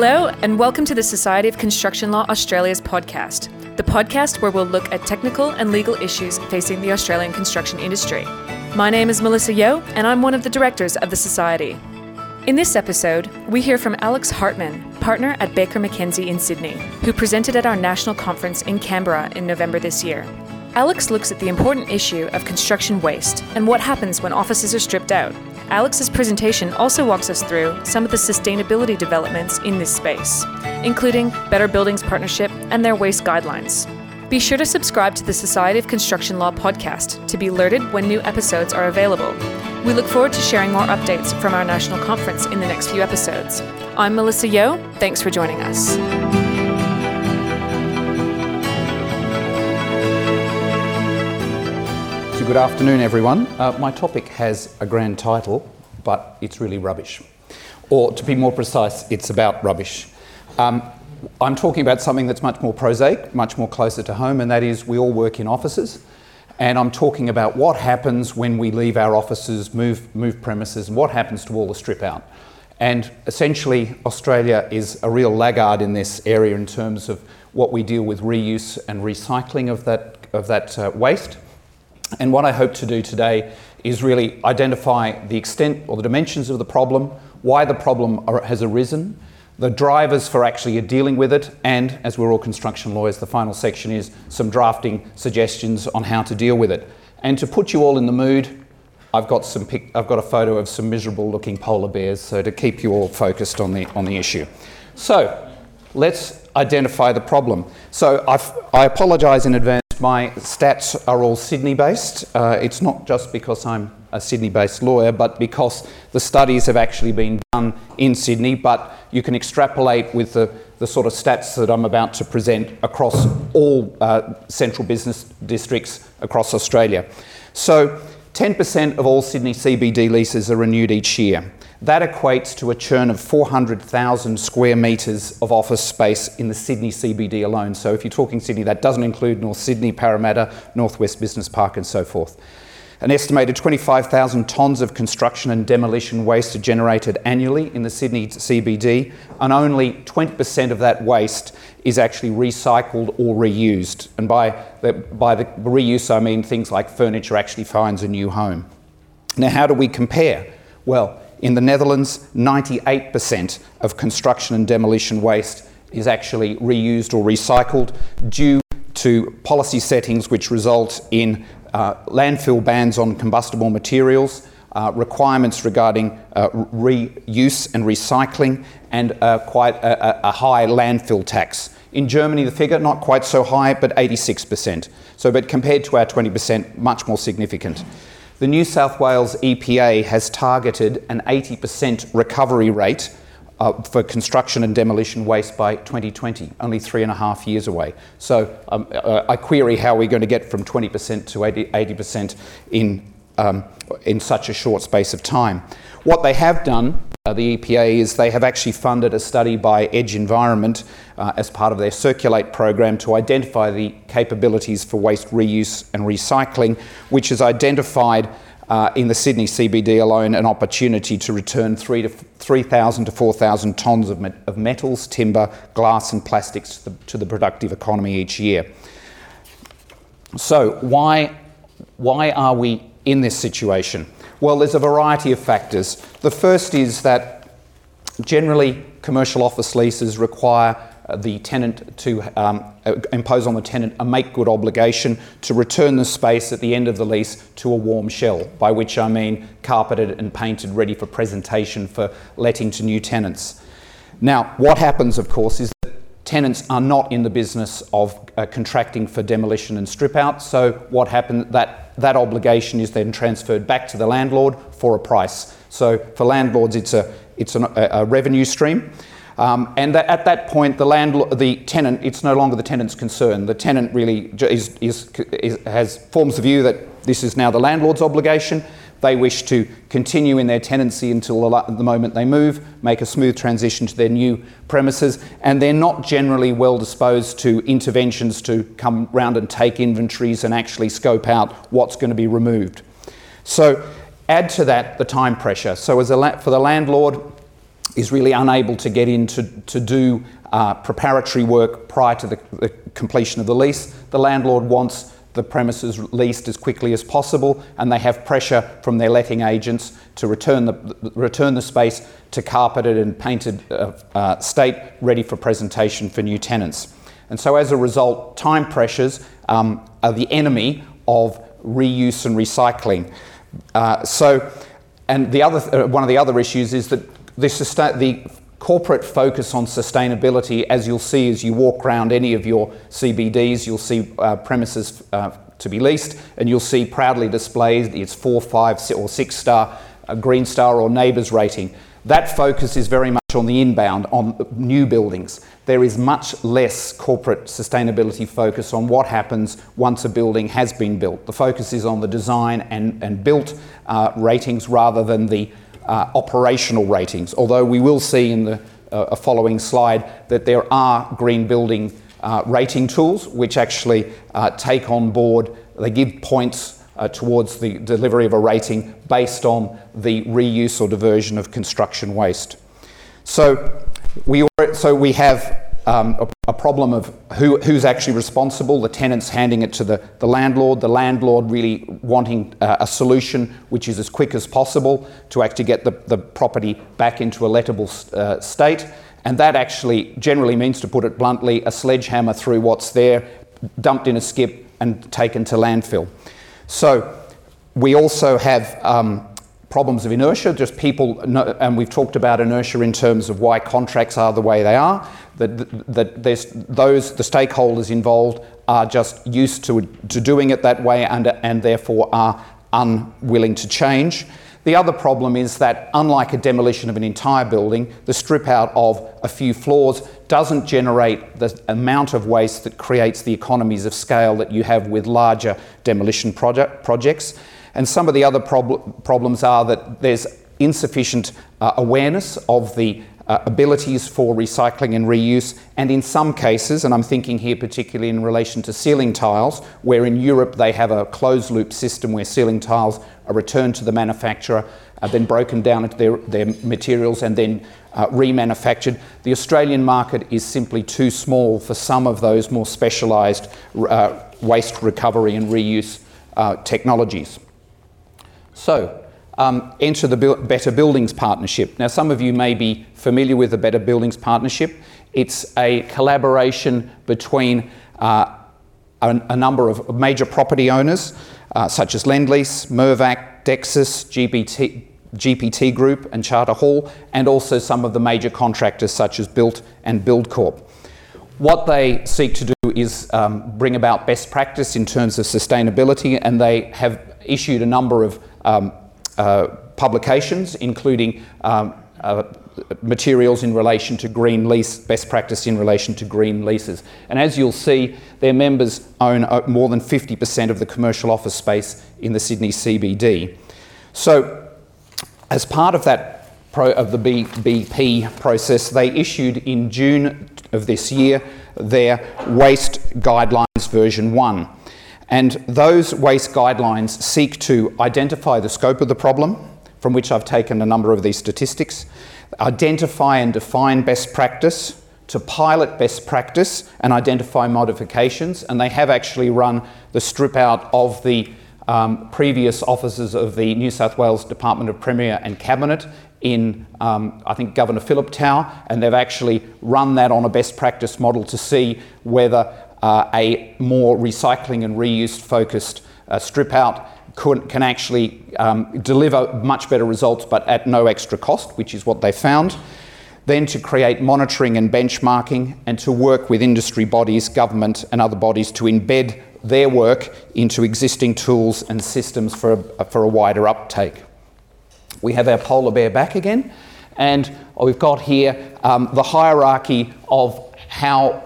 Hello, and welcome to the Society of Construction Law Australia's podcast, the podcast where we'll look at technical and legal issues facing the Australian construction industry. My name is Melissa Yeo, and I'm one of the directors of the Society. In this episode, we hear from Alex Hartman, partner at Baker McKenzie in Sydney, who presented at our national conference in Canberra in November this year. Alex looks at the important issue of construction waste and what happens when offices are stripped out. Alex's presentation also walks us through some of the sustainability developments in this space, including Better Buildings Partnership and their waste guidelines. Be sure to subscribe to the Society of Construction Law podcast to be alerted when new episodes are available. We look forward to sharing more updates from our national conference in the next few episodes. I'm Melissa Yeo. Thanks for joining us. Good afternoon, everyone. Uh, my topic has a grand title, but it's really rubbish. Or, to be more precise, it's about rubbish. Um, I'm talking about something that's much more prosaic, much more closer to home, and that is we all work in offices. And I'm talking about what happens when we leave our offices, move, move premises, and what happens to all the strip out. And essentially, Australia is a real laggard in this area in terms of what we deal with reuse and recycling of that, of that uh, waste. And what I hope to do today is really identify the extent or the dimensions of the problem, why the problem has arisen, the drivers for actually dealing with it, and as we're all construction lawyers, the final section is some drafting suggestions on how to deal with it. And to put you all in the mood, I've got some pic- I've got a photo of some miserable looking polar bears, so to keep you all focused on the on the issue. So let's identify the problem. So I've, I apologise in advance. My stats are all Sydney based. Uh, it's not just because I'm a Sydney based lawyer, but because the studies have actually been done in Sydney. But you can extrapolate with the, the sort of stats that I'm about to present across all uh, central business districts across Australia. So 10% of all Sydney CBD leases are renewed each year. That equates to a churn of 400,000 square metres of office space in the Sydney CBD alone. So, if you're talking Sydney, that doesn't include North Sydney, Parramatta, Northwest Business Park, and so forth. An estimated 25,000 tonnes of construction and demolition waste are generated annually in the Sydney CBD, and only 20% of that waste is actually recycled or reused. And by the, by the reuse, I mean things like furniture actually finds a new home. Now, how do we compare? Well, in the Netherlands, 98% of construction and demolition waste is actually reused or recycled due to policy settings which result in uh, landfill bans on combustible materials, uh, requirements regarding uh, reuse and recycling, and uh, quite a, a, high landfill tax. In Germany, the figure not quite so high, but 86%. So, but compared to our 20%, much more significant. The New South Wales EPA has targeted an 80% recovery rate uh, for construction and demolition waste by 2020, only three and a half years away. So um, uh, I query how we're going to get from 20% to 80, percent in, um, in such a short space of time. What they have done, the EPA, is they have actually funded a study by Edge Environment uh, as part of their Circulate program to identify the capabilities for waste reuse and recycling, which has identified uh, in the Sydney CBD alone an opportunity to return 3,000 to 4,000 tonnes of, of, metals, timber, glass, and plastics to the, to the productive economy each year. So, why, why are we in this situation? Well, there's a variety of factors. The first is that generally commercial office leases require uh, the tenant to um, uh, impose on the tenant a make good obligation to return the space at the end of the lease to a warm shell, by which I mean carpeted and painted, ready for presentation for letting to new tenants. Now, what happens, of course, is that tenants are not in the business of uh, contracting for demolition and strip out, so what happens that that obligation is then transferred back to the landlord for a price. So for landlords, it's a it's an, a, a revenue stream. Um, and that at that point, the landlord, the tenant, it's no longer the tenant's concern. The tenant really is, is, is, has forms the view that this is now the landlord's obligation. They wish to continue in their tenancy until the, moment they move, make a smooth transition to their new premises, and they're not generally well disposed to interventions to come round and take inventories and actually scope out what's going to be removed. So, add to that the time pressure. So, as a, for the landlord, is really unable to get in to, to do uh, preparatory work prior to the, the completion of the lease. The landlord wants the premises leased as quickly as possible, and they have pressure from their letting agents to return the, return the space to carpeted and painted uh, uh, state, ready for presentation for new tenants. And so, as a result, time pressures um, are the enemy of reuse and recycling. Uh, so, and the other, uh, one of the other issues is that the, the corporate focus on sustainability, as you'll see as you walk around any of your CBDs, you'll see uh, premises uh, to be leased, and you'll see proudly displayed its four, five, or six star uh, Green Star or NABERS rating. That focus is very much on the inbound, on new buildings. There is much less corporate sustainability focus on what happens once a building has been built. The focus is on the design and, and built uh, ratings rather than the uh, operational ratings, although we will see in the uh, following slide that there are green building uh, rating tools which actually uh, take on board, they give points towards the delivery of a rating based on the reuse or diversion of construction waste. So we, so we have um, a, a, problem of who, who's actually responsible, the tenants handing it to the, the landlord, the landlord really wanting uh, a solution which is as quick as possible to actually get the, the property back into a lettable uh, state. And that actually generally means, to put it bluntly, a sledgehammer through what's there, dumped in a skip, and taken to landfill. So we also have um, problems of inertia, just people, and we've talked about inertia in terms of why contracts are the way they are, that, that there's those, the stakeholders involved are just used to, to doing it that way and, and therefore are unwilling to change. The other problem is that, unlike a demolition of an entire building, the strip out of a few floors doesn't generate the amount of waste that creates the economies of scale that you have with larger demolition project, projects. And some of the other prob- problems are that there's insufficient uh, awareness of the uh, abilities for recycling and reuse, and in some cases, and I'm thinking here particularly in relation to ceiling tiles, where in Europe they have a closed loop system where ceiling tiles are returned to the manufacturer, uh, then broken down into their, their materials, and then uh, remanufactured. The Australian market is simply too small for some of those more specialised uh, waste recovery and reuse uh, technologies. So, um, enter the Better Buildings Partnership. Now, some of you may be familiar with the Better Buildings Partnership. It's a collaboration between uh, a, a, number of major property owners, uh, such as Lendlease, Mirvac, Dexus, GPT, GPT Group, and Charter Hall, and also some of the major contractors, such as Built and Buildcorp. What they seek to do is um, bring about best practice in terms of sustainability, and they have issued a number of um, uh, publications, including um, uh, materials in relation to green lease, best practice in relation to green leases. And as you'll see, their members own uh, more than 50% of the commercial office space in the Sydney CBD. So, as part of that pro- of the BP process, they issued in June of this year their Waste Guidelines version 1. And those waste guidelines seek to identify the scope of the problem, from which I've taken a number of these statistics, identify and define best practice, to pilot best practice and identify modifications. And they have actually run the strip out of the um, previous offices of the New South Wales Department of Premier and Cabinet in, um, I think, Governor Phillip Tower, and they've actually run that on a best practice model to see whether uh, a more recycling and reuse focused uh, strip out can actually um, deliver much better results but at no extra cost, which is what they found. Then to create monitoring and benchmarking and to work with industry bodies, government, and other bodies to embed their work into existing tools and systems for a, for a wider uptake. We have our polar bear back again, and we've got here um, the hierarchy of how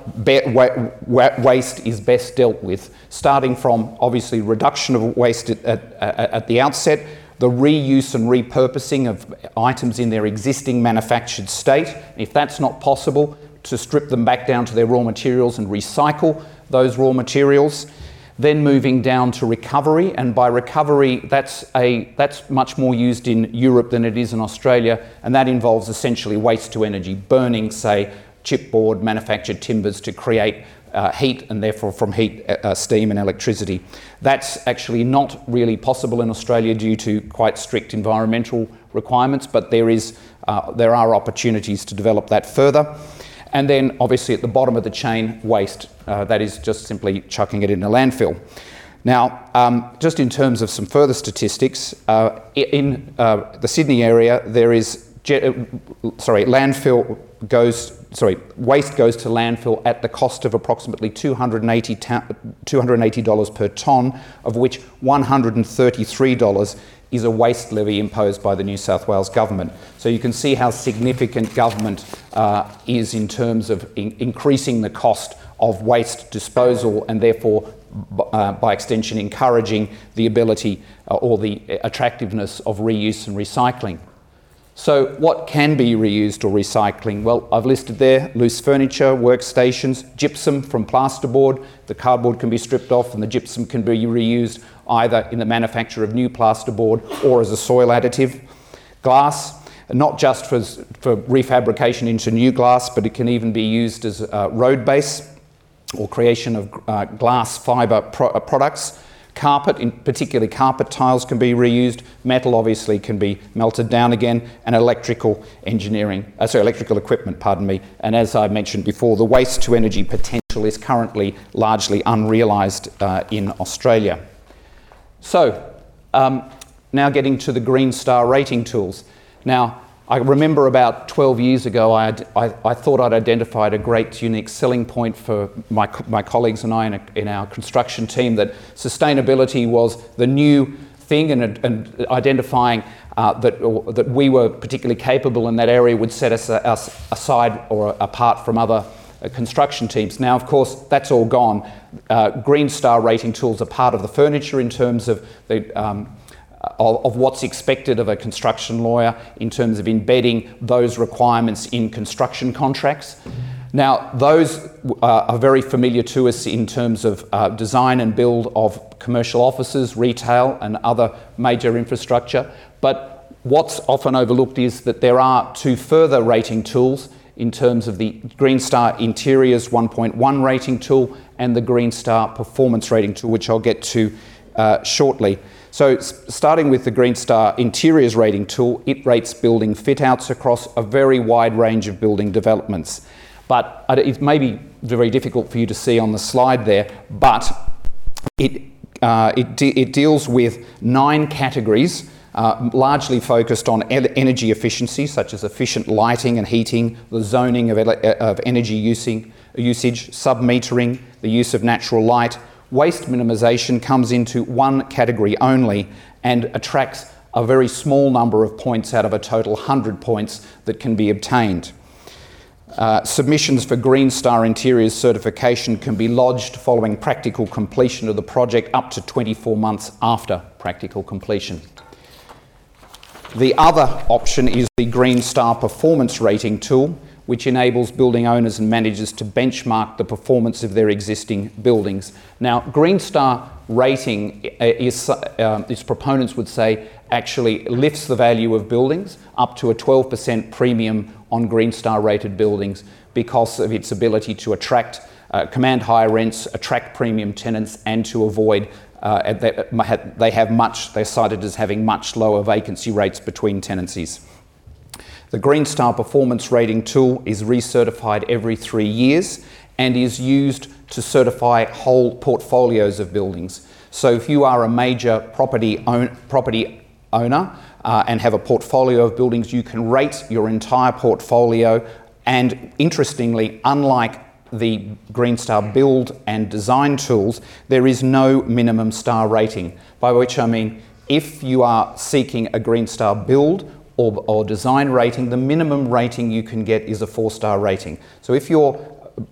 waste is best dealt with, starting from obviously reduction of waste at, at, at, the outset, the reuse and repurposing of items in their existing manufactured state. If that's not possible, to strip them back down to their raw materials and recycle those raw materials. then moving down to recovery, and by recovery, that's, a, that's much more used in Europe than it is in Australia, and that involves essentially waste to energy, burning, say, chipboard manufactured timbers to create uh, heat and therefore from heat, uh, uh, steam and electricity. That's actually not really possible in Australia due to quite strict environmental requirements, but there, is, uh, there are opportunities to develop that further. And then obviously at the bottom of the chain, waste. Uh, that is just simply chucking it in a landfill. Now, um, just in terms of some further statistics, uh, in the Sydney area, there is, sorry, landfill goes sorry, waste goes to landfill at the cost of approximately $280, $280 per tonne, of which $133 is a waste levy imposed by the New South Wales government. So you can see how significant government uh, is in terms of in- increasing the cost of waste disposal and therefore, uh, by extension, encouraging the ability uh, or the attractiveness of reuse and recycling. So, what can be reused or recycling? Well, I've listed there loose furniture, workstations, gypsum from plasterboard. The cardboard can be stripped off and the gypsum can be reused either in the manufacture of new plasterboard or as a soil additive. Glass, not just for, for refabrication into new glass, but it can even be used as road base or creation of uh, glass fibre pro- uh, products. Carpet, in particularly carpet tiles, can be reused. Metal obviously can be melted down again, and electrical engineering, uh, sorry, electrical equipment, pardon me. And as I mentioned before, the waste to energy potential is currently largely unrealised uh, in Australia. So, um, now getting to the Green Star rating tools. Now, I remember about 12 years ago, I, I, I, thought I'd identified a great unique selling point for my, my colleagues and I in, a, in our construction team that sustainability was the new thing and, and identifying uh, that, that we were particularly capable in that area would set us, us aside or apart from other uh, construction teams. Now, of course, that's all gone. Uh, Green Star rating tools are part of the furniture in terms of the um, of, of, what's expected of a construction lawyer in terms of embedding those requirements in construction contracts. Now, those uh, are very familiar to us in terms of uh, design and build of commercial offices, retail, and other major infrastructure. But what's often overlooked is that there are two further rating tools in terms of the Green Star Interiors 1.1 rating tool and the Green Star Performance rating tool, which I'll get to uh, shortly. So, starting with the Green Star Interiors Rating tool, it rates building fit outs across a very wide range of building developments. But it may be very difficult for you to see on the slide there, but it, uh, it, de- it deals with nine categories. Uh, largely focused on energy efficiency, such as efficient lighting and heating, the zoning of, ele- of energy using, usage, sub metering, the use of natural light, waste minimisation comes into one category only and attracts a very small number of points out of a total 100 points that can be obtained. Uh, submissions for Green Star Interiors certification can be lodged following practical completion of the project up to 24 months after practical completion. The other option is the Green Star Performance Rating tool, which enables building owners and managers to benchmark the performance of their existing buildings. Now, Green Star rating is, uh, its proponents would say, actually lifts the value of buildings up to a 12% premium on Green Star rated buildings because of its ability to attract, uh, command higher rents, attract premium tenants, and to avoid. Uh, they have much, they're cited as having much lower vacancy rates between tenancies. The Green Star Performance Rating tool is recertified every three years and is used to certify whole portfolios of buildings. So if you are a major property, own, property owner uh, and have a portfolio of buildings, you can rate your entire portfolio. And interestingly, unlike the Green Star build and design tools, there is no minimum star rating, by which I mean if you are seeking a Green Star build or, or design rating, the minimum rating you can get is a four star rating. So if your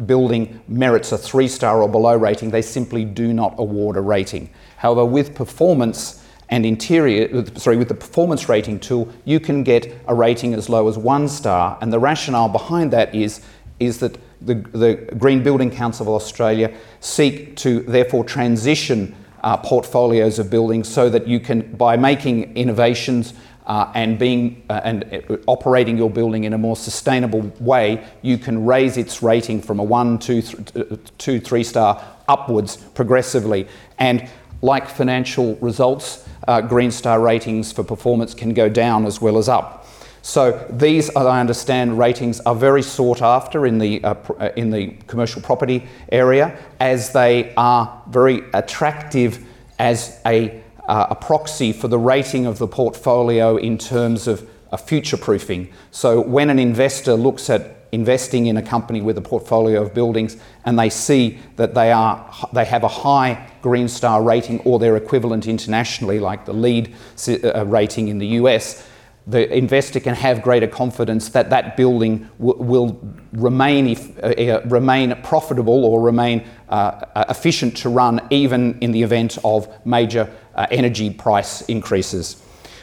building merits a three star or below rating, they simply do not award a rating. However, with performance and interior, sorry, with the performance rating tool, you can get a rating as low as one star. And the rationale behind that is, is that the, the Green Building Council of Australia seek to therefore transition uh, portfolios of buildings so that you can, by making innovations uh, and being uh, and uh, operating your building in a more sustainable way, you can raise its rating from a one, two, th- uh, two, three star upwards progressively. And like financial results, uh, Green Star ratings for performance can go down as well as up. So these, as I understand, ratings are very sought after in the, uh, pr- uh, in the commercial property area as they are very attractive as a, uh, a proxy for the rating of the portfolio in terms of uh, future proofing. So when an investor looks at investing in a company with a portfolio of buildings and they see that they, are, they have a high Green Star rating or their equivalent internationally, like the LEED uh, rating in the US, the investor can have greater confidence that that building w- will remain, if, uh, uh, remain profitable or remain uh, efficient to run even in the event of major uh, energy price increases.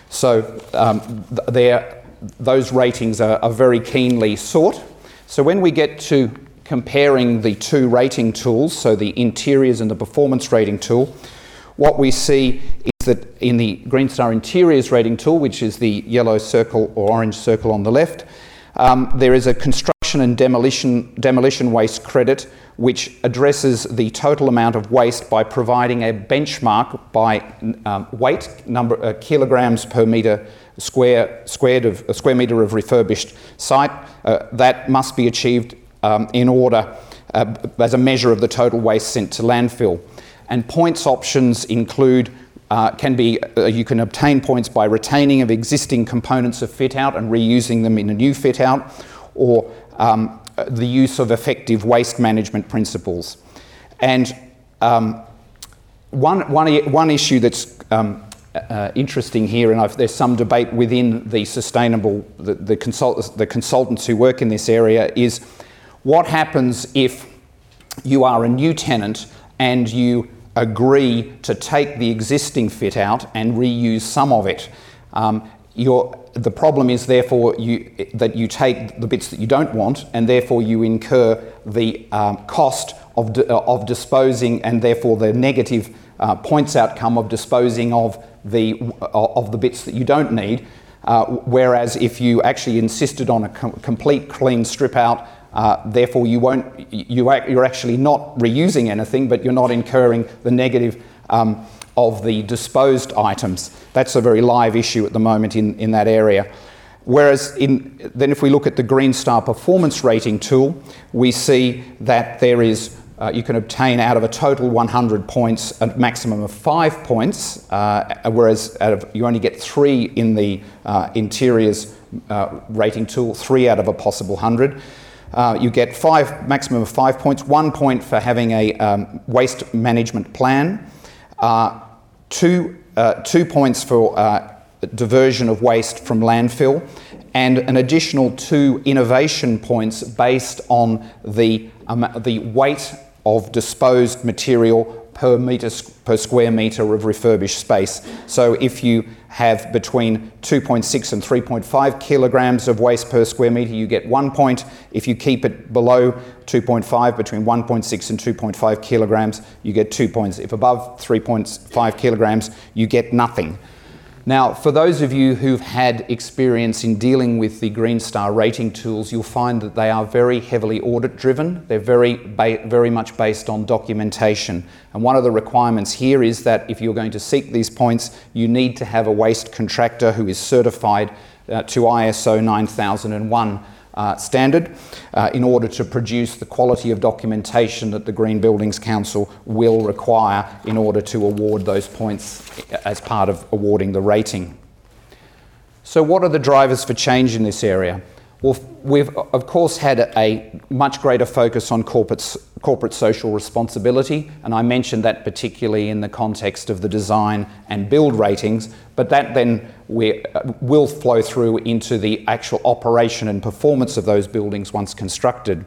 So um, th- those ratings are, are very keenly sought. So when we get to comparing the two rating tools, so the interiors and the performance rating tool, what we see is that in the Green Star Interiors rating tool, which is the yellow circle or orange circle on the left, um, there is a construction and demolition, demolition waste credit which addresses the total amount of waste by providing a benchmark by um, weight, number uh, kilograms per metre square, squared of, a square metre of refurbished site. Uh, that must be achieved um, in order uh, as a measure of the total waste sent to landfill. And points options include uh, can be uh, you can obtain points by retaining of existing components of fit out and reusing them in a new fit out, or um, the use of effective waste management principles. And um, one, one, one issue that's um, uh, interesting here, and I've, there's some debate within the sustainable, the, the, consult, the consultants who work in this area, is what happens if you are a new tenant and you agree to take the existing fit out and reuse some of it. Um, the problem is therefore you, that you take the bits that you don't want and therefore you incur the um, cost of, uh, of disposing and therefore the negative uh, points outcome of disposing of the, uh, of the bits that you don't need. Uh, whereas if you actually insisted on a com- complete clean strip out uh, therefore, you won't, you, you're actually not reusing anything, but you're not incurring the negative um, of the disposed items. That's a very live issue at the moment in, in that area. Whereas, in, then if we look at the Green Star Performance Rating tool, we see that there is uh, you can obtain out of a total 100 points a maximum of five points, uh, whereas of, you only get three in the uh, interiors uh, rating tool, three out of a possible 100. Uh, you get five, maximum of five points, one point for having a um, waste management plan, uh, two, uh, two points for uh, diversion of waste from landfill, and an additional two innovation points based on the, um, the weight of disposed material per meter per square meter of refurbished space. So if you have between 2.6 and 3.5 kilograms of waste per square metre, you get one point. If you keep it below 2.5, between 1.6 and 2.5 kilograms, you get two points. If above 3.5 kilograms, you get nothing. Now, for those of you who've had experience in dealing with the Green Star rating tools, you'll find that they are very heavily audit driven. They're very, ba- very much based on documentation. And one of the requirements here is that if you're going to seek these points, you need to have a waste contractor who is certified uh, to ISO 9001 uh, standard uh, in order to produce the quality of documentation that the Green Buildings Council will require in order to award those points as part of awarding the rating. So, what are the drivers for change in this area? Well, we've of course had a much greater focus on corporate, corporate social responsibility, and I mentioned that particularly in the context of the design and build ratings, but that then uh, will flow through into the actual operation and performance of those buildings once constructed.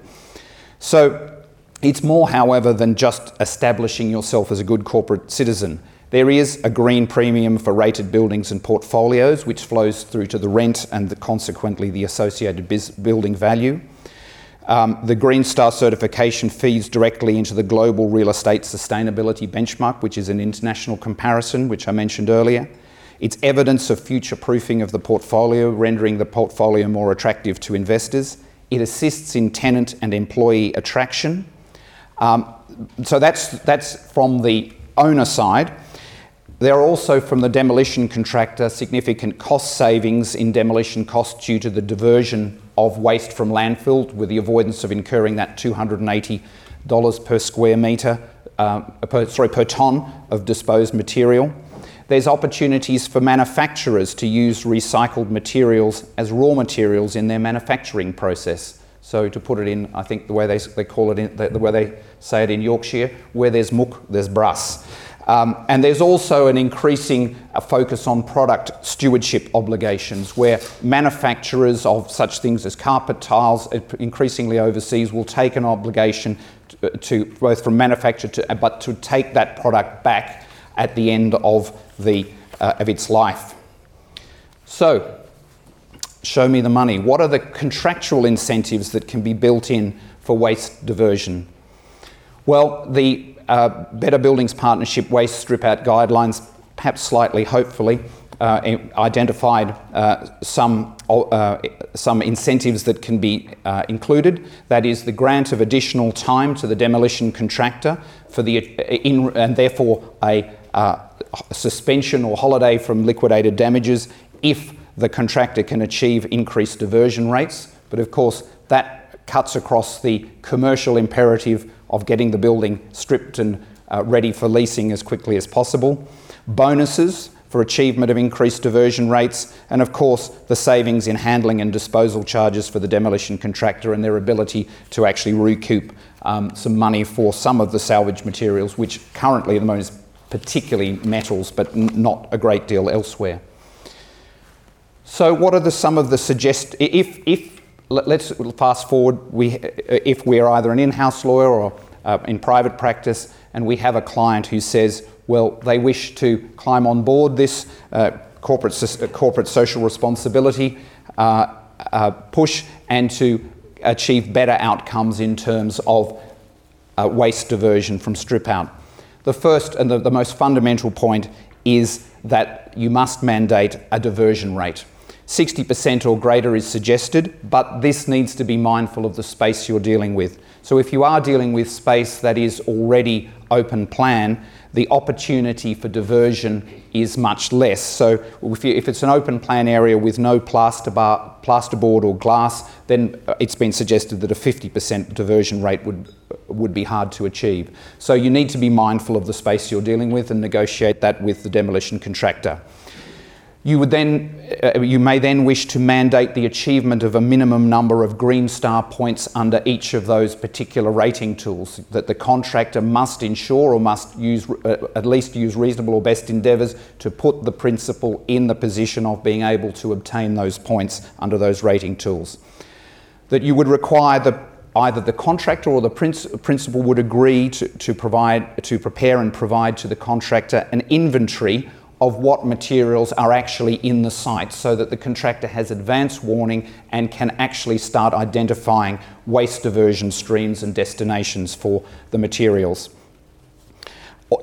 So it's more, however, than just establishing yourself as a good corporate citizen. There is a green premium for rated buildings and portfolios, which flows through to the rent and the, consequently the associated building value. Um, the Green Star certification feeds directly into the Global Real Estate Sustainability Benchmark, which is an international comparison, which I mentioned earlier. It's evidence of future proofing of the portfolio, rendering the portfolio more attractive to investors. It assists in tenant and employee attraction. Um, so that's, that's from the owner side. There are also from the demolition contractor significant cost savings in demolition costs due to the diversion of waste from landfill with the avoidance of incurring that $280 per square metre, uh, per, sorry, per tonne of disposed material. There's opportunities for manufacturers to use recycled materials as raw materials in their manufacturing process. So to put it in, I think the way they, they call it, in, the, the way they say it in Yorkshire, where there's muck, there's brass. Um, and there's also an increasing uh, focus on product stewardship obligations where manufacturers of such things as carpet tiles, uh, increasingly overseas, will take an obligation to, uh, to both from manufacture to, but to take that product back at the end of, the, uh, of its life. So, show me the money. What are the contractual incentives that can be built in for waste diversion? Well, the uh, Better Buildings Partnership waste strip out guidelines, perhaps slightly hopefully, uh, identified uh, some, uh, some incentives that can be uh, included. That is the grant of additional time to the demolition contractor for the, in, and therefore a uh, suspension or holiday from liquidated damages if the contractor can achieve increased diversion rates. But of course, that cuts across the commercial imperative of getting the building stripped and uh, ready for leasing as quickly as possible. Bonuses for achievement of increased diversion rates, and of course, the savings in handling and disposal charges for the demolition contractor and their ability to actually recoup um, some money for some of the salvage materials, which currently at the moment is particularly metals, but n- not a great deal elsewhere. So, what are the, some of the suggest? If, if let's fast forward, we, if we're either an in-house lawyer or uh, in private practice, and we have a client who says, well, they wish to climb on board this uh, corporate, uh, corporate social responsibility uh, uh, push and to achieve better outcomes in terms of uh, waste diversion from strip out. The first and the, the most fundamental point is that you must mandate a diversion rate. 60% or greater is suggested, but this needs to be mindful of the space you're dealing with. So, if you are dealing with space that is already open plan, the opportunity for diversion is much less. So, if, you, if it's an open plan area with no plaster bar, plasterboard or glass, then uh, it's been suggested that a 50% diversion rate would, would be hard to achieve. So, you need to be mindful of the space you're dealing with and negotiate that with the demolition contractor. You, would then, uh, you may then wish to mandate the achievement of a minimum number of Green Star points under each of those particular rating tools, that the contractor must ensure or must use, uh, at least use reasonable or best endeavours to put the principal in the position of being able to obtain those points under those rating tools. That you would require the either the contractor or the principal would agree to, to, provide, to prepare and provide to the contractor an inventory of what materials are actually in the site so that the contractor has advance warning and can actually start identifying waste diversion streams and destinations for the materials.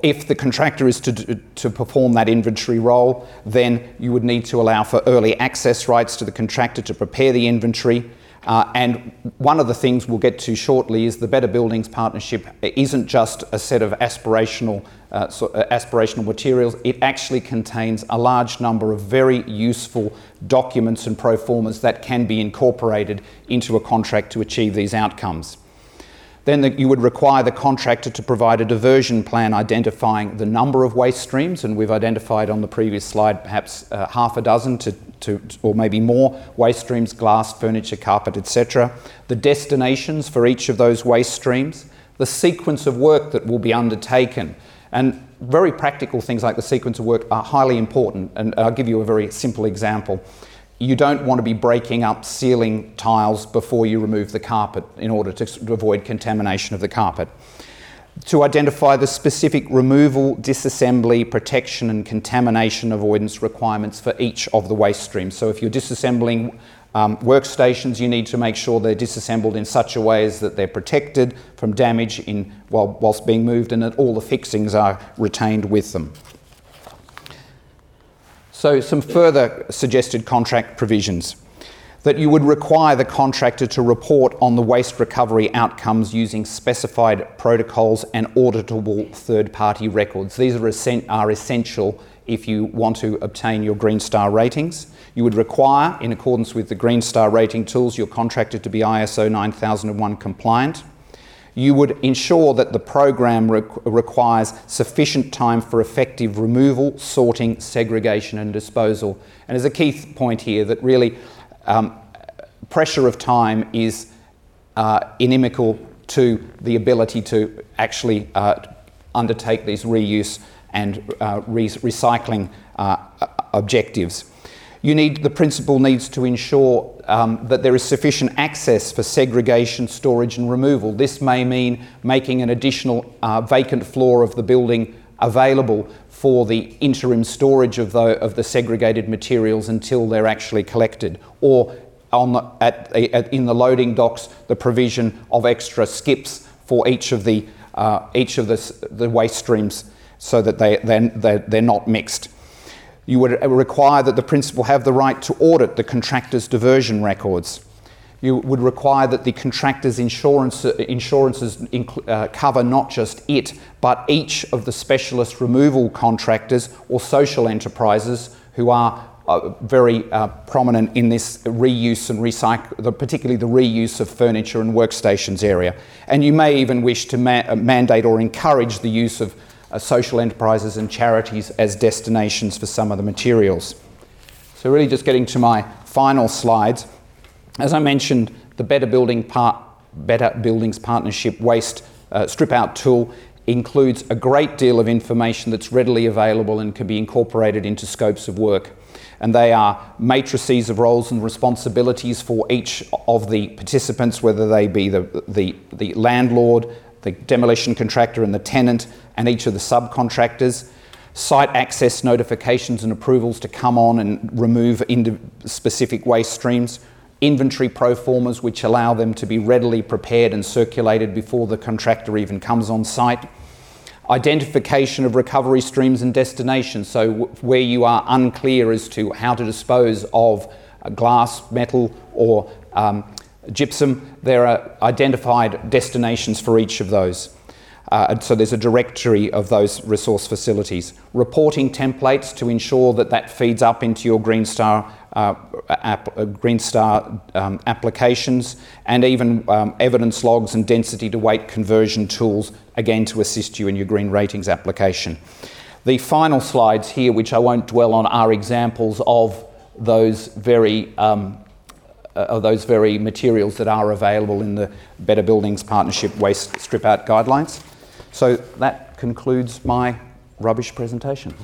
If the contractor is to, to perform that inventory role, then you would need to allow for early access rights to the contractor to prepare the inventory, uh, and one of the things we'll get to shortly is the Better Buildings Partnership isn't just a set of aspirational, uh, uh, aspirational materials, it actually contains a large number of very useful documents and pro formas that can be incorporated into a contract to achieve these outcomes. Then the, you would require the contractor to provide a diversion plan identifying the number of waste streams, and we've identified on the previous slide perhaps uh, half a dozen to, to, or maybe more waste streams, glass, furniture, carpet, etc. The destinations for each of those waste streams, the sequence of work that will be undertaken, and very practical things like the sequence of work are highly important. And I'll give you a very simple example you don't want to be breaking up ceiling tiles before you remove the carpet in order to avoid contamination of the carpet. To identify the specific removal, disassembly, protection, and contamination avoidance requirements for each of the waste streams. So, if you're disassembling Um, workstations, you need to make sure they're disassembled in such a way as that they're protected from damage in, while, whilst being moved and that all the fixings are retained with them. So, some further suggested contract provisions that you would require the contractor to report on the waste recovery outcomes using specified protocols and auditable third party records. These are, are essential if you want to obtain your Green Star ratings. You would require, in accordance with the Green Star rating tools, your contractor to be ISO 9001 compliant. You would ensure that the program re- requires sufficient time for effective removal, sorting, segregation, and disposal. And there's a key th- point here that really um, pressure of time is uh, inimical to the ability to actually uh, undertake these reuse and uh, re- recycling uh, objectives. You need, the principal needs to ensure um, that there is sufficient access for segregation, storage, and removal. This may mean making an additional uh, vacant floor of the building available for the interim storage of the, of the segregated materials until they're actually collected, or the, at, at, in the loading docks, the provision of extra skips for each of the, uh, each of the, the waste streams so that they, they're, they're not mixed. You would require that the principal have the right to audit the contractor's diversion records. You would require that the contractor's insurance, insurances inc- uh, cover not just it, but each of the specialist removal contractors or social enterprises who are uh, very uh, prominent in this reuse and recycle, particularly the reuse of furniture and workstations area. And you may even wish to ma- uh, mandate or encourage the use of uh, social enterprises and charities as destinations for some of the materials. So, really, just getting to my final slides. As I mentioned, the Better, Building Better Buildings Partnership Waste uh, Strip Out tool includes a great deal of information that's readily available and can be incorporated into scopes of work. And they are matrices of roles and responsibilities for each of the participants, whether they be the, the, the landlord, the demolition contractor, and the tenant, and each of the subcontractors. Site access notifications and approvals to come on and remove into specific waste streams inventory pro formas which allow them to be readily prepared and circulated before the contractor even comes on site. Identification of recovery streams and destinations, so w- where you are unclear as to how to dispose of glass, metal, or um, gypsum, there are identified destinations for each of those. Uh, so there's a directory of those resource facilities. Reporting templates to ensure that that feeds up into your Green Star, uh, app, uh, Green Star um, applications, and even um, evidence logs and density to weight conversion tools, again to assist you in your green ratings application. The final slides here, which I won't dwell on, are examples of those very um, uh, of those very materials that are available in the Better Buildings Partnership Waste Strip Out Guidelines. So that concludes my rubbish presentation.